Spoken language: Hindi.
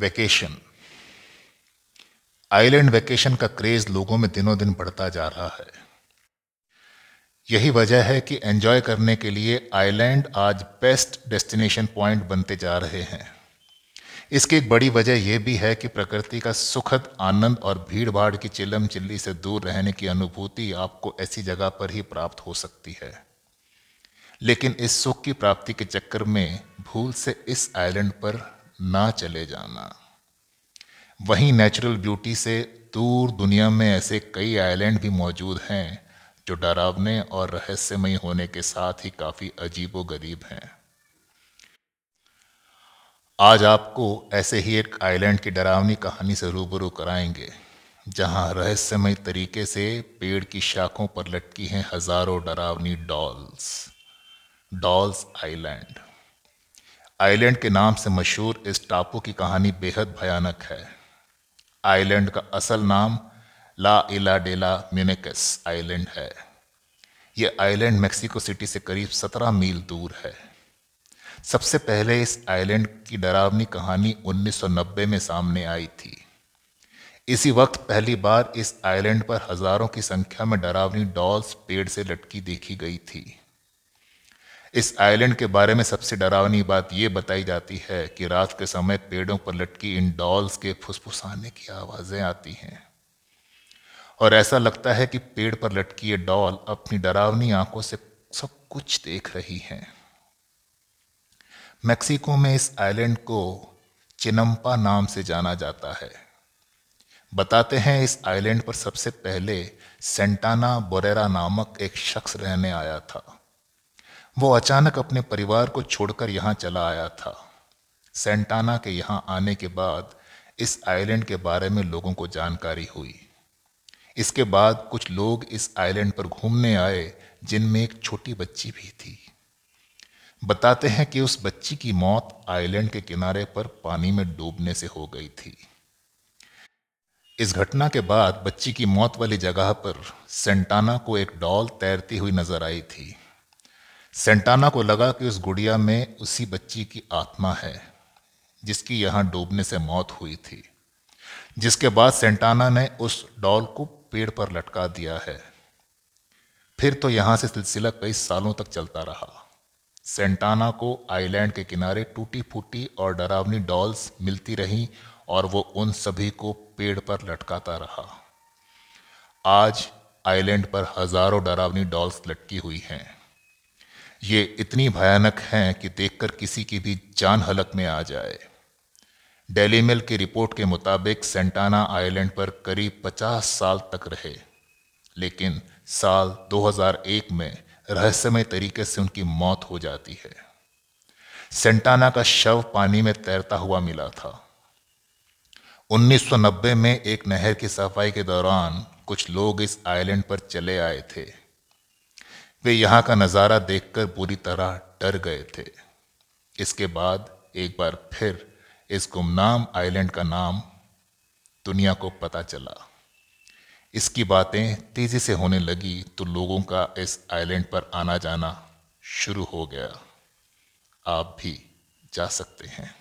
वेकेशन आइलैंड वेकेशन का क्रेज लोगों में दिनों दिन बढ़ता जा रहा है। यही वजह है कि एंजॉय करने के लिए आइलैंड आज बेस्ट डेस्टिनेशन पॉइंट बनते जा रहे हैं। इसकी एक बड़ी वजह यह भी है कि प्रकृति का सुखद आनंद और भीड़ भाड़ की चिलम चिल्ली से दूर रहने की अनुभूति आपको ऐसी जगह पर ही प्राप्त हो सकती है। लेकिन इस सुख की प्राप्ति के चक्कर में भूल से इस आइलैंड पर ना चले जाना। वहीं नेचुरल ब्यूटी से दूर दुनिया में ऐसे कई आइलैंड भी मौजूद हैं, जो डरावने और रहस्यमय होने के साथ ही काफ़ी अजीबो गरीब हैं। आज आपको ऐसे ही एक आइलैंड की डरावनी कहानी से रूबरू कराएँगे, जहाँ रहस्यमय तरीके से पेड़ की शाखों पर लटकी हैं हज़ारों डरावनी डॉल्स डॉल्स आइलैंड आइलैंड के नाम से मशहूर इस टापू की कहानी बेहद भयानक है। आइलैंड का असल नाम ला इला डेला म्यूनिकस आइलैंड है। यह आइलैंड मेक्सिको सिटी से करीब सत्रह मील दूर है। सबसे पहले इस आइलैंड की डरावनी कहानी 1990 में सामने आई थी। इसी वक्त पहली बार इस आइलैंड पर हज़ारों की संख्या में डरावनी डॉल्स पेड़ से लटकी देखी गई थी। इस आइलैंड के बारे में सबसे डरावनी बात यह बताई जाती है कि रात के समय पेड़ों पर लटकी इन डॉल्स के फुसफुसाने की आवाज़ें आती हैं। और ऐसा लगता है कि पेड़ पर लटकी ये डॉल अपनी डरावनी आँखों से सब कुछ देख रही हैं। मैक्सिको में इस आइलैंड को चिनम्पा नाम से जाना जाता है। बताते हैं इस आइलैंड पर सबसे पहले सेंटाना बोरेरा नामक एक शख्स रहने आया था। वो अचानक अपने परिवार को छोड़कर यहाँ चला आया था। सेंटाना के यहाँ आने के बाद इस आइलैंड के बारे में लोगों को जानकारी हुई। इसके बाद कुछ लोग इस आइलैंड पर घूमने आए, जिनमें एक छोटी बच्ची भी थी। बताते हैं कि उस बच्ची की मौत आइलैंड के किनारे पर पानी में डूबने से हो गई थी। इस घटना के बाद बच्ची की मौत वाली जगह पर सेंटाना को एक डॉल तैरती हुई नज़र आई थी। सेंटाना को लगा कि उस गुड़िया में उसी बच्ची की आत्मा है, जिसकी यहाँ डूबने से मौत हुई थी, जिसके बाद सेंटाना ने उस डॉल को पेड़ पर लटका दिया है। फिर तो यहाँ से सिलसिला कई सालों तक चलता रहा। सेंटाना को आइलैंड के किनारे टूटी फूटी और डरावनी डॉल्स मिलती रहीं और वो उन सभी को पेड़ पर लटकाता रहा। आज आइलैंड पर हज़ारों डरावनी डॉल्स लटकी हुई हैं। ये इतनी भयानक हैं कि देखकर किसी की भी जान हलक में आ जाए। डेली मेल की रिपोर्ट के मुताबिक सेंटाना आइलैंड पर करीब 50 साल तक रहे। लेकिन साल 2001 में रहस्यमय तरीके से उनकी मौत हो जाती है। सेंटाना का शव पानी में तैरता हुआ मिला था। 1990 में एक नहर की सफ़ाई के दौरान कुछ लोग इस आइलैंड पर चले आए थे। वे यहाँ का नज़ारा देखकर बुरी तरह डर गए थे। इसके बाद एक बार फिर इस गुमनाम आइलैंड का नाम दुनिया को पता चला। इसकी बातें तेज़ी से होने लगी तो लोगों का इस आइलैंड पर आना जाना शुरू हो गया। आप भी जा सकते हैं।